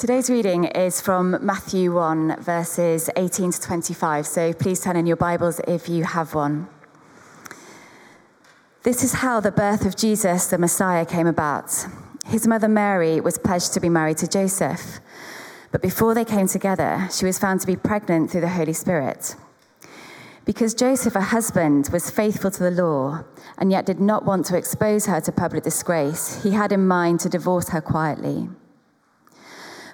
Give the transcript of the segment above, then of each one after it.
Today's reading is from Matthew 1, verses 18 to 25. So please turn in your Bibles if you have one. This is how the birth of Jesus, the Messiah, came about. His mother Mary was pledged to be married to Joseph. But before they came together, she was found to be pregnant through the Holy Spirit. Because Joseph, her husband, was faithful to the law and yet did not want to expose her to public disgrace, he had in mind to divorce her quietly.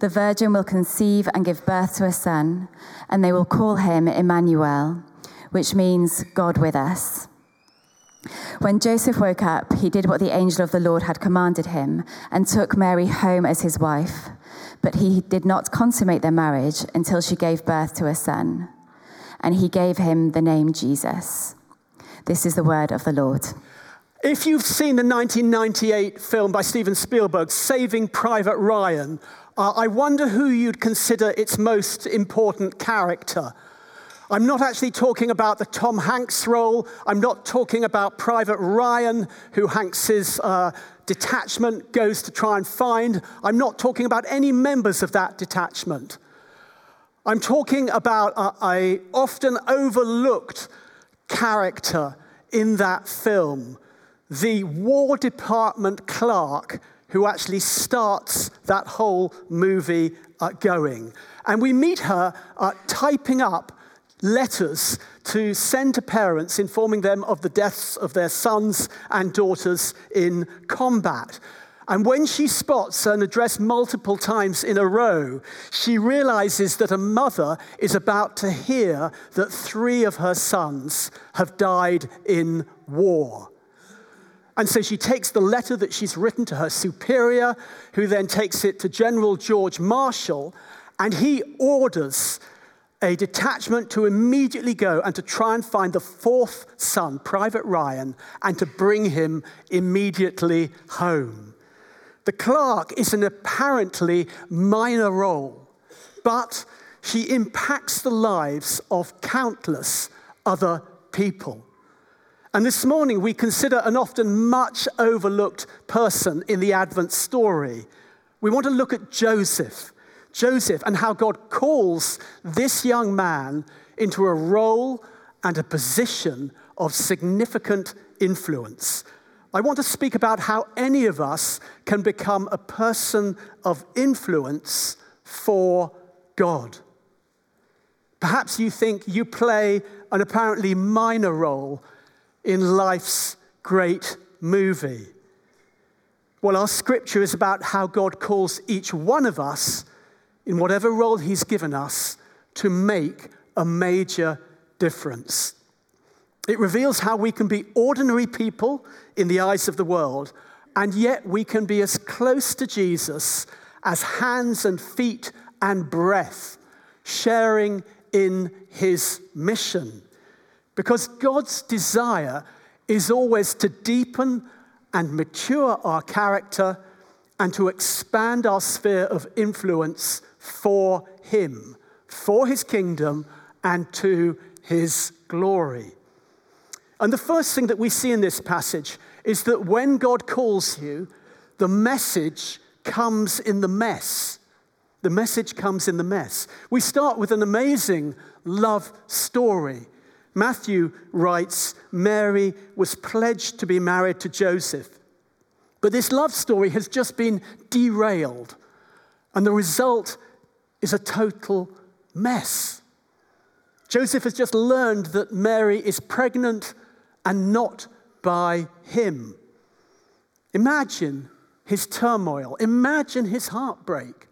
The virgin will conceive and give birth to a son, and they will call him Emmanuel, which means God with us. When Joseph woke up, he did what the angel of the Lord had commanded him and took Mary home as his wife. But he did not consummate their marriage until she gave birth to a son, and he gave him the name Jesus. This is the word of the Lord. If you've seen the 1998 film by Steven Spielberg, Saving Private Ryan, uh, I wonder who you'd consider its most important character. I'm not actually talking about the Tom Hanks role. I'm not talking about Private Ryan, who Hanks's uh, detachment goes to try and find. I'm not talking about any members of that detachment. I'm talking about a, a often overlooked character in that film, the War Department clerk who actually starts that whole movie uh, going. And we meet her uh, typing up letters to send to parents informing them of the deaths of their sons and daughters in combat. And when she spots an address multiple times in a row, she realizes that a mother is about to hear that three of her sons have died in war. And so she takes the letter that she's written to her superior, who then takes it to General George Marshall, and he orders a detachment to immediately go and to try and find the fourth son, Private Ryan, and to bring him immediately home. The clerk is an apparently minor role, but she impacts the lives of countless other people. And this morning, we consider an often much overlooked person in the Advent story. We want to look at Joseph. Joseph and how God calls this young man into a role and a position of significant influence. I want to speak about how any of us can become a person of influence for God. Perhaps you think you play an apparently minor role in life's great movie? Well, our scripture is about how God calls each one of us, in whatever role He's given us, to make a major difference. It reveals how we can be ordinary people in the eyes of the world, and yet we can be as close to Jesus as hands and feet and breath, sharing in His mission. Because God's desire is always to deepen and mature our character and to expand our sphere of influence for Him, for His kingdom, and to His glory. And the first thing that we see in this passage is that when God calls you, the message comes in the mess. The message comes in the mess. We start with an amazing love story Matthew writes Mary was pledged to be married to Joseph. But this love story has just been derailed, and the result is a total mess. Joseph has just learned that Mary is pregnant and not by him. Imagine his turmoil, imagine his heartbreak.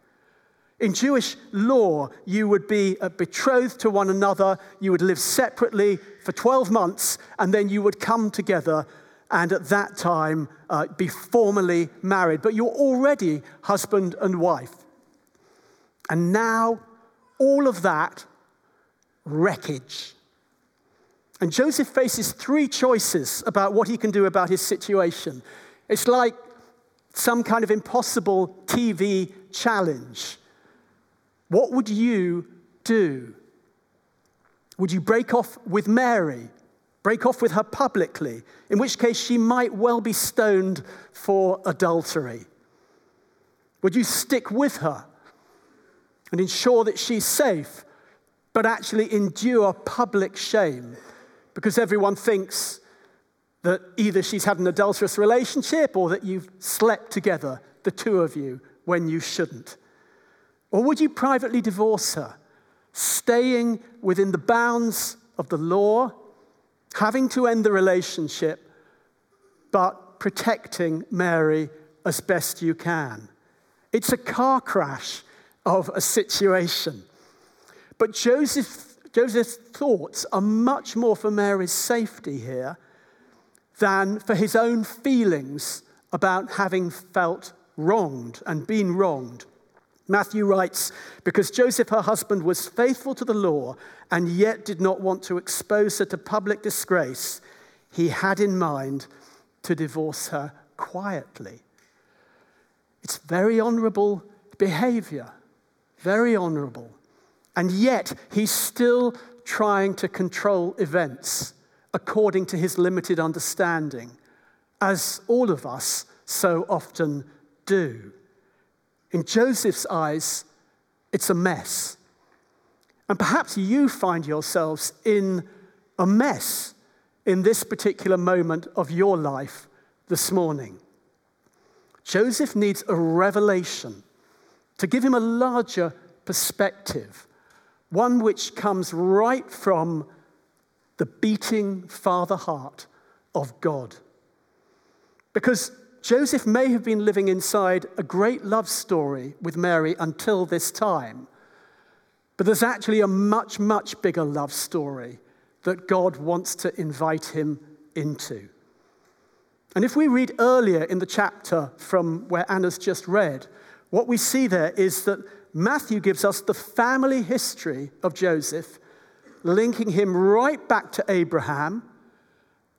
In Jewish law, you would be uh, betrothed to one another, you would live separately for 12 months, and then you would come together and at that time uh, be formally married. But you're already husband and wife. And now all of that wreckage. And Joseph faces three choices about what he can do about his situation. It's like some kind of impossible TV challenge. What would you do? Would you break off with Mary? Break off with her publicly, in which case she might well be stoned for adultery. Would you stick with her and ensure that she's safe, but actually endure public shame because everyone thinks that either she's had an adulterous relationship or that you've slept together, the two of you, when you shouldn't? Or would you privately divorce her, staying within the bounds of the law, having to end the relationship, but protecting Mary as best you can? It's a car crash of a situation. But Joseph, Joseph's thoughts are much more for Mary's safety here than for his own feelings about having felt wronged and been wronged. Matthew writes, because Joseph, her husband, was faithful to the law and yet did not want to expose her to public disgrace, he had in mind to divorce her quietly. It's very honorable behavior, very honorable. And yet, he's still trying to control events according to his limited understanding, as all of us so often do. In Joseph's eyes, it's a mess. And perhaps you find yourselves in a mess in this particular moment of your life this morning. Joseph needs a revelation to give him a larger perspective, one which comes right from the beating father heart of God. Because Joseph may have been living inside a great love story with Mary until this time, but there's actually a much, much bigger love story that God wants to invite him into. And if we read earlier in the chapter from where Anna's just read, what we see there is that Matthew gives us the family history of Joseph, linking him right back to Abraham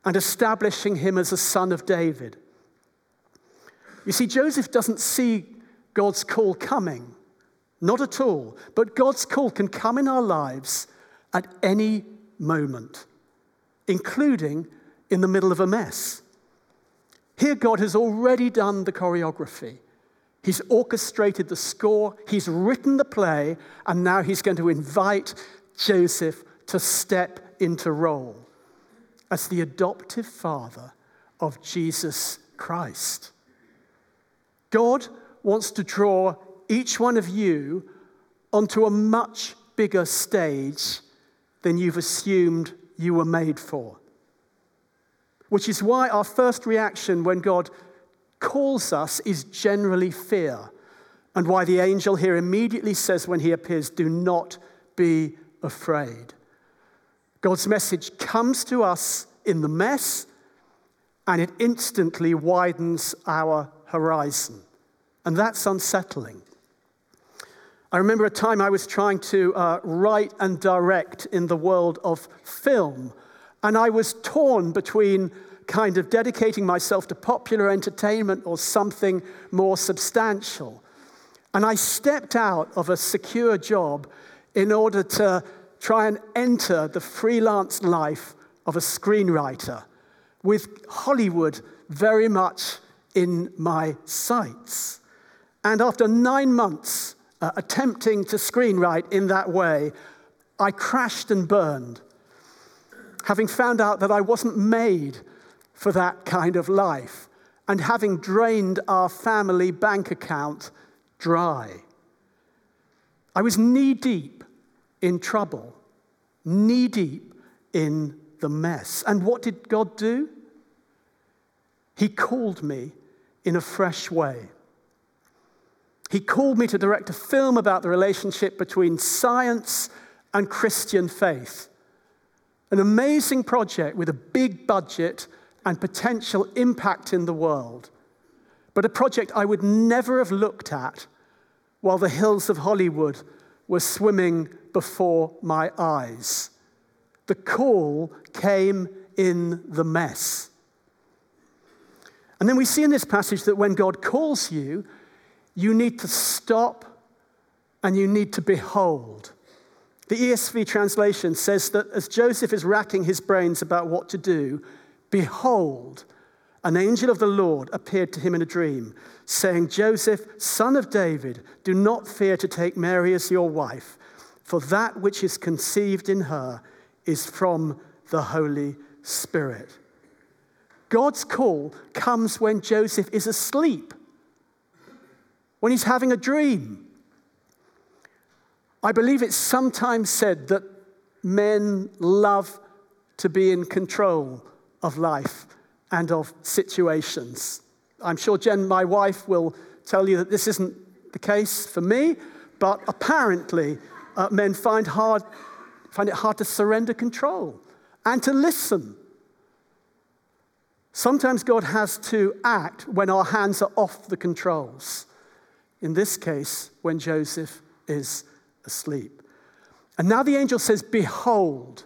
and establishing him as a son of David. You see, Joseph doesn't see God's call coming, not at all. But God's call can come in our lives at any moment, including in the middle of a mess. Here, God has already done the choreography. He's orchestrated the score, he's written the play, and now he's going to invite Joseph to step into role as the adoptive father of Jesus Christ. God wants to draw each one of you onto a much bigger stage than you've assumed you were made for. Which is why our first reaction when God calls us is generally fear. And why the angel here immediately says when he appears, Do not be afraid. God's message comes to us in the mess, and it instantly widens our horizon. And that's unsettling. I remember a time I was trying to uh, write and direct in the world of film and I was torn between kind of dedicating myself to popular entertainment or something more substantial. And I stepped out of a secure job in order to try and enter the freelance life of a screenwriter with Hollywood very much in my sights. And after nine months uh, attempting to screenwrite in that way, I crashed and burned having found out that I wasn't made for that kind of life, and having drained our family bank account dry. I was knee deep in trouble, knee deep in the mess. And what did God do? He called me in a fresh way. He called me to direct a film about the relationship between science and Christian faith. An amazing project with a big budget and potential impact in the world, but a project I would never have looked at while the hills of Hollywood were swimming before my eyes. The call came in the mess. And then we see in this passage that when God calls you, you need to stop and you need to behold. The ESV translation says that as Joseph is racking his brains about what to do, behold, an angel of the Lord appeared to him in a dream, saying, Joseph, son of David, do not fear to take Mary as your wife, for that which is conceived in her is from the Holy Spirit. God's call comes when Joseph is asleep, when he's having a dream. I believe it's sometimes said that men love to be in control of life and of situations. I'm sure Jen, my wife, will tell you that this isn't the case for me, but apparently uh, men find, hard, find it hard to surrender control and to listen Sometimes God has to act when our hands are off the controls. In this case, when Joseph is asleep. And now the angel says, Behold.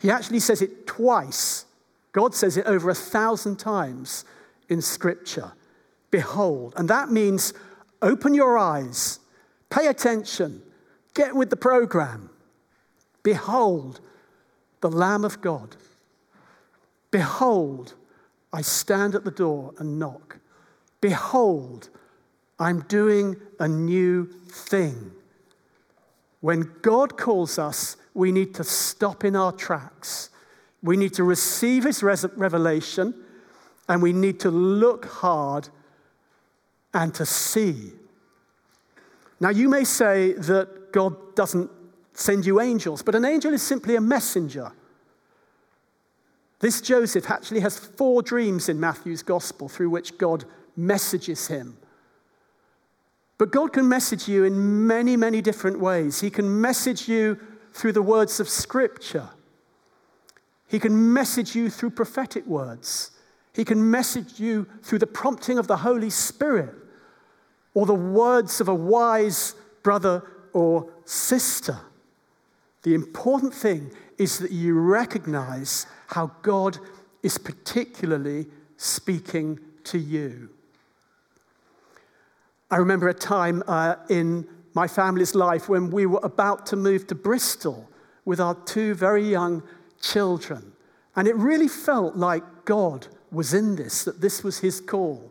He actually says it twice. God says it over a thousand times in Scripture. Behold. And that means open your eyes, pay attention, get with the program. Behold, the Lamb of God Behold, I stand at the door and knock. Behold, I'm doing a new thing. When God calls us, we need to stop in our tracks. We need to receive His revelation and we need to look hard and to see. Now, you may say that God doesn't send you angels, but an angel is simply a messenger. This Joseph actually has four dreams in Matthew's gospel through which God messages him. But God can message you in many, many different ways. He can message you through the words of Scripture, He can message you through prophetic words, He can message you through the prompting of the Holy Spirit or the words of a wise brother or sister. The important thing is that you recognize how God is particularly speaking to you. I remember a time uh, in my family's life when we were about to move to Bristol with our two very young children. And it really felt like God was in this, that this was his call.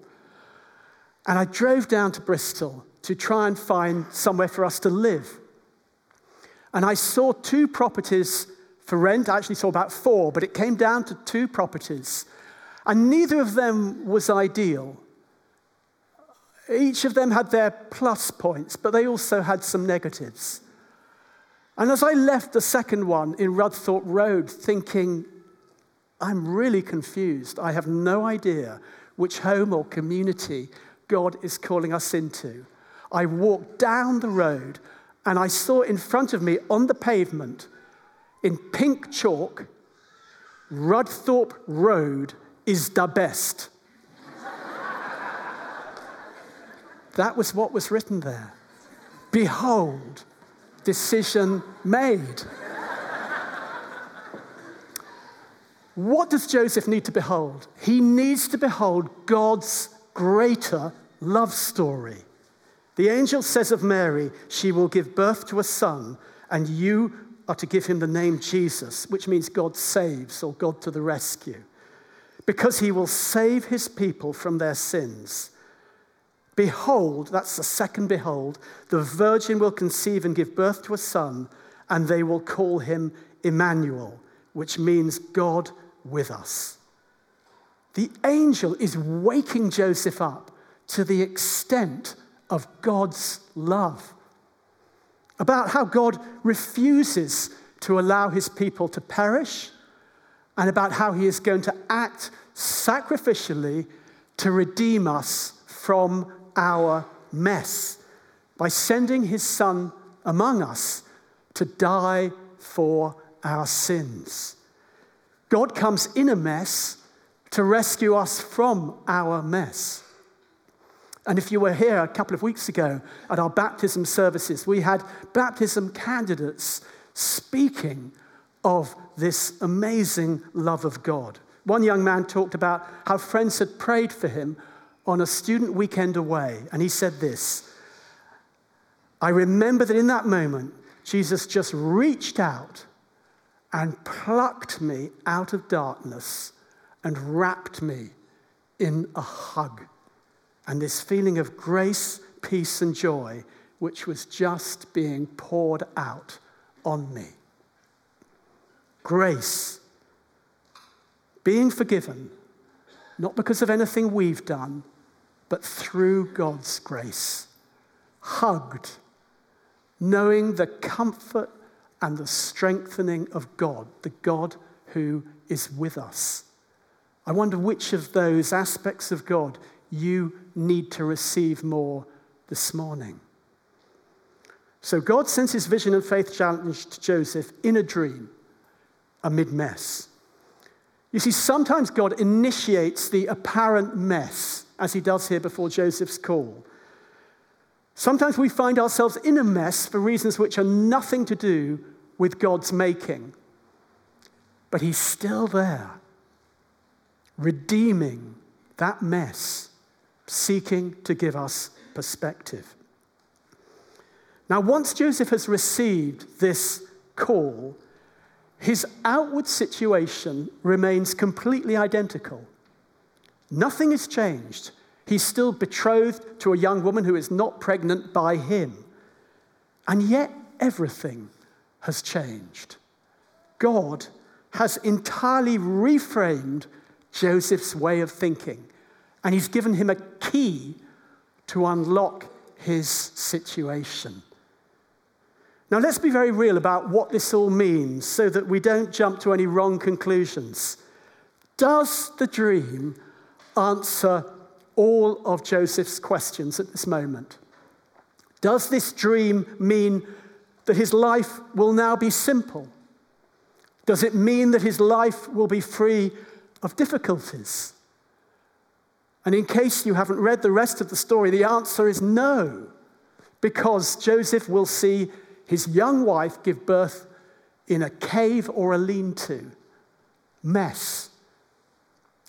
And I drove down to Bristol to try and find somewhere for us to live. And I saw two properties for rent. I actually saw about four, but it came down to two properties. And neither of them was ideal. Each of them had their plus points, but they also had some negatives. And as I left the second one in Rudthorpe Road, thinking, I'm really confused. I have no idea which home or community God is calling us into. I walked down the road and I saw in front of me on the pavement in pink chalk, Rudthorpe Road is the best. that was what was written there. Behold, decision made. what does Joseph need to behold? He needs to behold God's greater love story. The angel says of Mary, She will give birth to a son, and you are to give him the name Jesus, which means God saves or God to the rescue, because he will save his people from their sins. Behold, that's the second behold, the virgin will conceive and give birth to a son, and they will call him Emmanuel, which means God with us. The angel is waking Joseph up to the extent of God's love about how God refuses to allow his people to perish, and about how he is going to act sacrificially to redeem us from our mess by sending his son among us to die for our sins. God comes in a mess to rescue us from our mess. And if you were here a couple of weeks ago at our baptism services, we had baptism candidates speaking of this amazing love of God. One young man talked about how friends had prayed for him on a student weekend away, and he said this I remember that in that moment, Jesus just reached out and plucked me out of darkness and wrapped me in a hug. And this feeling of grace, peace, and joy, which was just being poured out on me. Grace, being forgiven, not because of anything we've done, but through God's grace. Hugged, knowing the comfort and the strengthening of God, the God who is with us. I wonder which of those aspects of God you need to receive more this morning. So God sends his vision and faith challenge to Joseph in a dream amid mess. You see, sometimes God initiates the apparent mess, as he does here before Joseph's call. Sometimes we find ourselves in a mess for reasons which are nothing to do with God's making. But He's still there, redeeming that mess, seeking to give us perspective. Now, once Joseph has received this call, his outward situation remains completely identical. Nothing has changed. He's still betrothed to a young woman who is not pregnant by him. And yet, everything has changed. God has entirely reframed Joseph's way of thinking, and he's given him a key to unlock his situation. Now, let's be very real about what this all means so that we don't jump to any wrong conclusions. Does the dream answer all of Joseph's questions at this moment? Does this dream mean that his life will now be simple? Does it mean that his life will be free of difficulties? And in case you haven't read the rest of the story, the answer is no, because Joseph will see his young wife give birth in a cave or a lean to. Mess.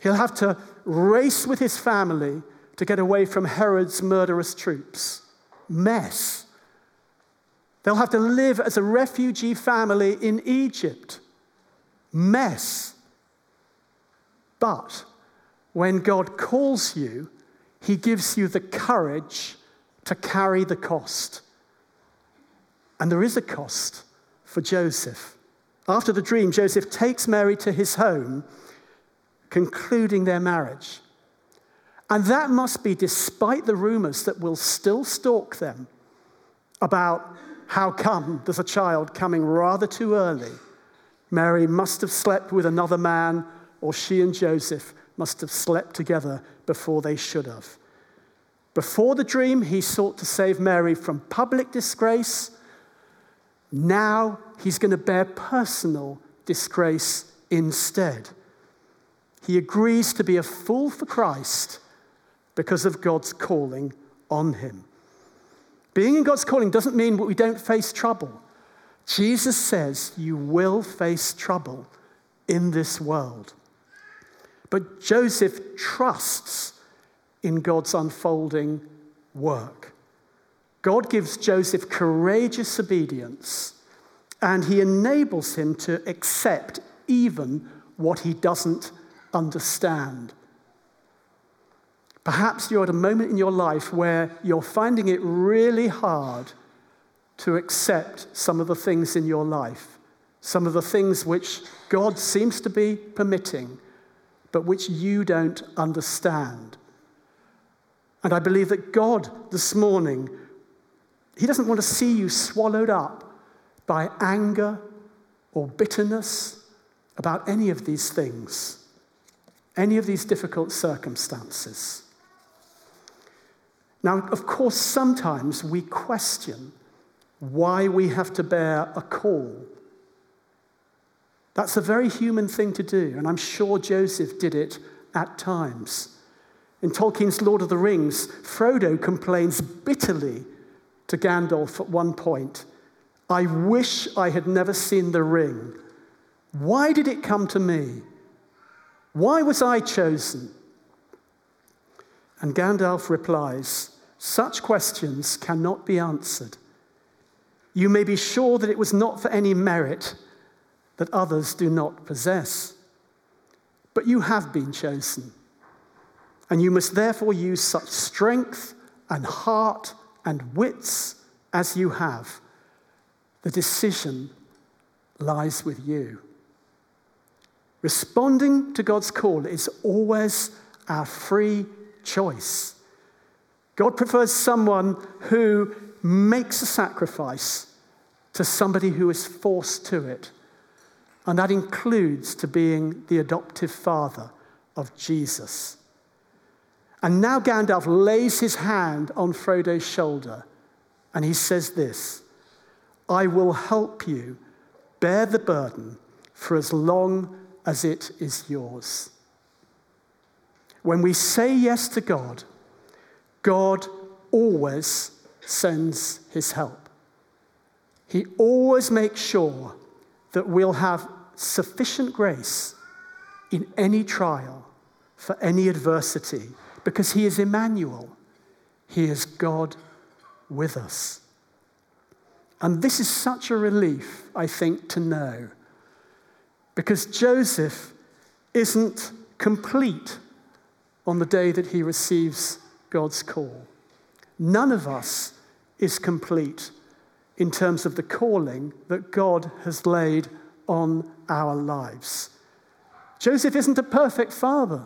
He'll have to race with his family to get away from Herod's murderous troops. Mess. They'll have to live as a refugee family in Egypt. Mess. But when God calls you, he gives you the courage to carry the cost. And there is a cost for Joseph. After the dream, Joseph takes Mary to his home, concluding their marriage. And that must be despite the rumors that will still stalk them about how come there's a child coming rather too early? Mary must have slept with another man, or she and Joseph must have slept together before they should have. Before the dream, he sought to save Mary from public disgrace. Now he's going to bear personal disgrace instead. He agrees to be a fool for Christ because of God's calling on him. Being in God's calling doesn't mean we don't face trouble. Jesus says you will face trouble in this world. But Joseph trusts in God's unfolding work. God gives Joseph courageous obedience and he enables him to accept even what he doesn't understand. Perhaps you're at a moment in your life where you're finding it really hard to accept some of the things in your life, some of the things which God seems to be permitting, but which you don't understand. And I believe that God this morning, He doesn't want to see you swallowed up by anger or bitterness about any of these things, any of these difficult circumstances. Now, of course, sometimes we question why we have to bear a call. That's a very human thing to do, and I'm sure Joseph did it at times. In Tolkien's Lord of the Rings, Frodo complains bitterly to Gandalf at one point I wish I had never seen the ring. Why did it come to me? Why was I chosen? And Gandalf replies Such questions cannot be answered. You may be sure that it was not for any merit that others do not possess. But you have been chosen. And you must therefore use such strength and heart and wits as you have. The decision lies with you. Responding to God's call is always our free choice. God prefers someone who makes a sacrifice to somebody who is forced to it. And that includes to being the adoptive father of Jesus. And now Gandalf lays his hand on Frodo's shoulder and he says this I will help you bear the burden for as long as it is yours. When we say yes to God, God always sends his help. He always makes sure that we'll have sufficient grace in any trial, for any adversity, because he is Emmanuel. He is God with us. And this is such a relief, I think, to know, because Joseph isn't complete on the day that he receives God's call. None of us is complete in terms of the calling that God has laid on our lives. Joseph isn't a perfect father.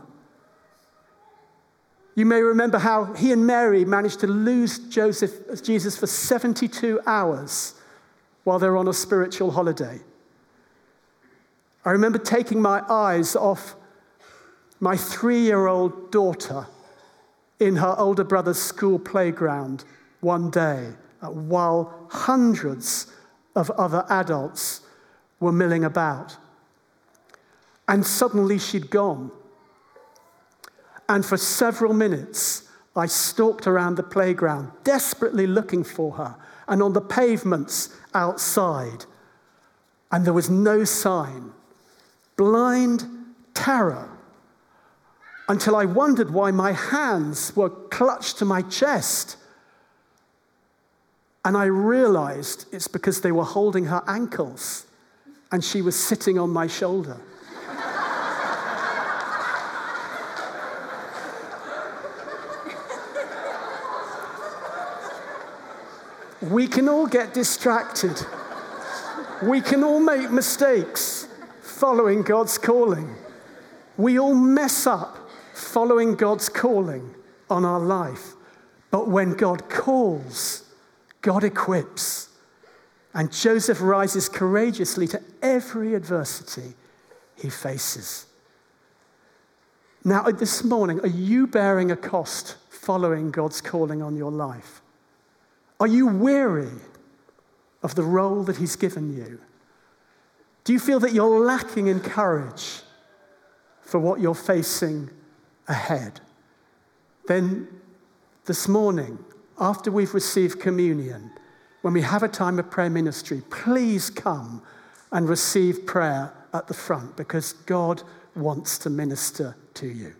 You may remember how he and Mary managed to lose Joseph, Jesus for 72 hours while they're on a spiritual holiday. I remember taking my eyes off my three year old daughter in her older brother's school playground one day while hundreds of other adults were milling about. And suddenly she'd gone. And for several minutes, I stalked around the playground, desperately looking for her, and on the pavements outside. And there was no sign. Blind terror. Until I wondered why my hands were clutched to my chest and I realized it's because they were holding her ankles and she was sitting on my shoulder. we can all get distracted. We can all make mistakes following God's calling. We all mess up following God's calling on our life. But when God calls, God equips. And Joseph rises courageously to every adversity he faces. Now, this morning, are you bearing a cost following God's calling on your life? Are you weary of the role that He's given you? Do you feel that you're lacking in courage for what you're facing ahead? Then this morning, after we've received communion, when we have a time of prayer ministry, please come and receive prayer at the front because God wants to minister to you.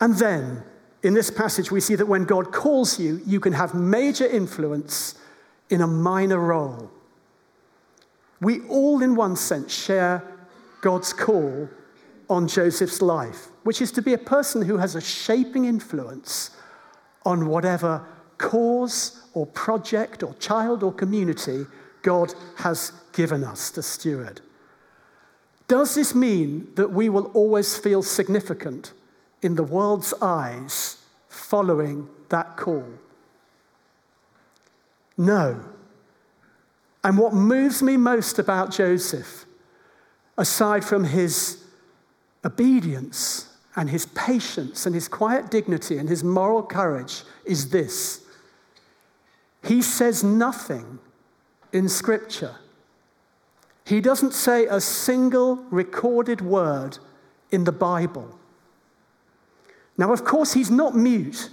And then, in this passage, we see that when God calls you, you can have major influence in a minor role. We all, in one sense, share God's call on Joseph's life, which is to be a person who has a shaping influence on whatever cause or project or child or community God has given us to steward. Does this mean that we will always feel significant in the world's eyes following that call? No. And what moves me most about Joseph, aside from his obedience and his patience and his quiet dignity and his moral courage is this he says nothing in Scripture. He doesn't say a single recorded word in the Bible Now, of course, he's not mute.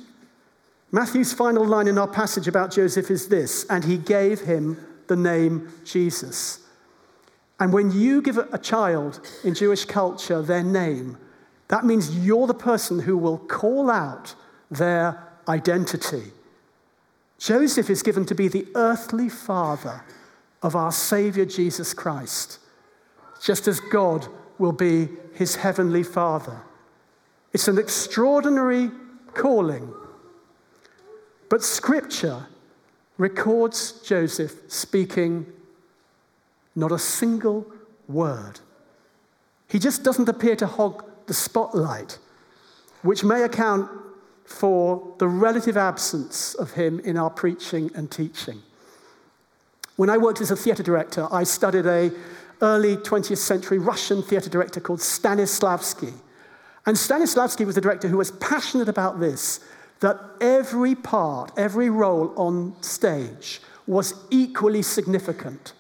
Matthew's final line in our passage about Joseph is this and he gave him the name Jesus. And when you give a child in Jewish culture their name, that means you're the person who will call out their identity. Joseph is given to be the earthly father of our Savior Jesus Christ, just as God will be his heavenly father. It's an extraordinary calling. But Scripture records Joseph speaking not a single word. He just doesn't appear to hog the spotlight, which may account for the relative absence of him in our preaching and teaching. When I worked as a theatre director, I studied a early 20th century Russian theatre director called Stanislavski. And Stanislavski was a director who was passionate about this that every part, every role on stage was equally significant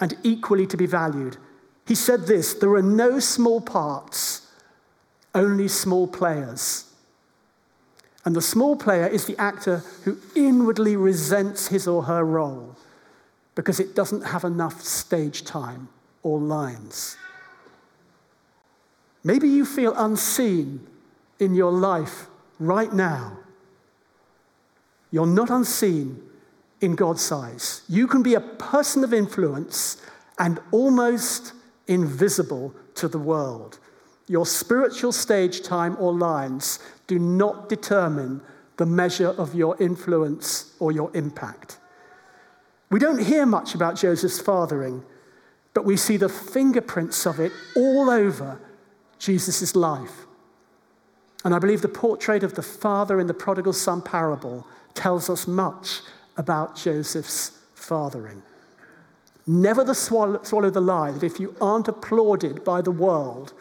and equally to be valued. He said this there are no small parts, only small players. And the small player is the actor who inwardly resents his or her role because it doesn't have enough stage time or lines. Maybe you feel unseen in your life right now. You're not unseen in God's eyes. You can be a person of influence and almost invisible to the world. Your spiritual stage time or lines do not determine the measure of your influence or your impact. We don't hear much about Joseph's fathering, but we see the fingerprints of it all over Jesus' life. And I believe the portrait of the father in the prodigal son parable tells us much about Joseph's fathering. Never the swallow, swallow the lie that if you aren't applauded by the world,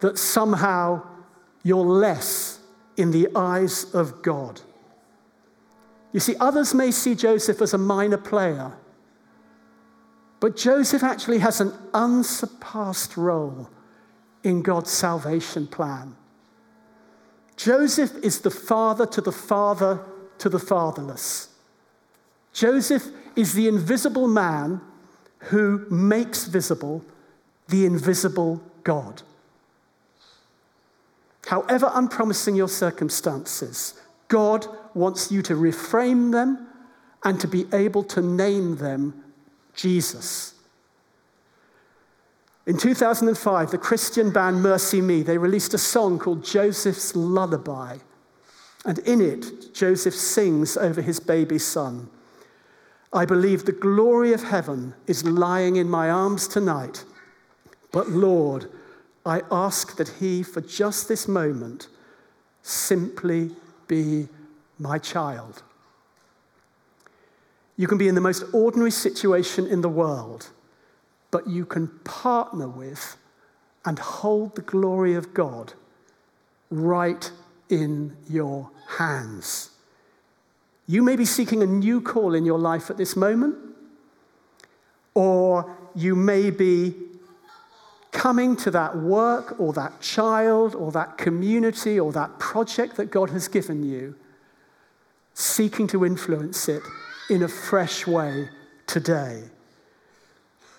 that somehow you're less in the eyes of God. You see, others may see Joseph as a minor player, but Joseph actually has an unsurpassed role in God's salvation plan. Joseph is the father to the father to the fatherless. Joseph is the invisible man who makes visible the invisible God. However unpromising your circumstances, God wants you to reframe them and to be able to name them Jesus. In 2005, the Christian band MercyMe, they released a song called Joseph's Lullaby. And in it, Joseph sings over his baby son. I believe the glory of heaven is lying in my arms tonight. But Lord, I ask that he, for just this moment, simply be my child. You can be in the most ordinary situation in the world, but you can partner with and hold the glory of God right in your hands. You may be seeking a new call in your life at this moment, or you may be coming to that work or that child or that community or that project that God has given you, seeking to influence it in a fresh way today.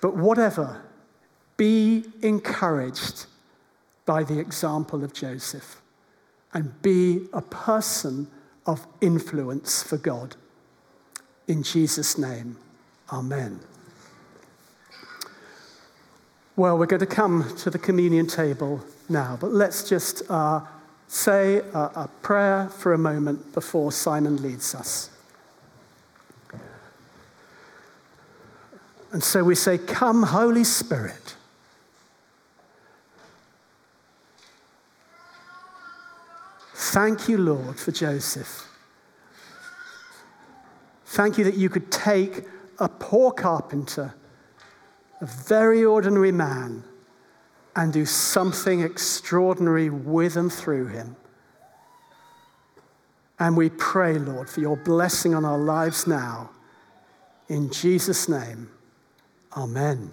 But whatever, be encouraged by the example of Joseph and be a person of influence for God. In Jesus' name, amen. Well, we're going to come to the communion table now, but let's just uh, say a, a prayer for a moment before Simon leads us. And so we say, Come, Holy Spirit. Thank you, Lord, for Joseph. Thank you that you could take a poor carpenter, a very ordinary man, and do something extraordinary with and through him. And we pray, Lord, for your blessing on our lives now. In Jesus' name, amen.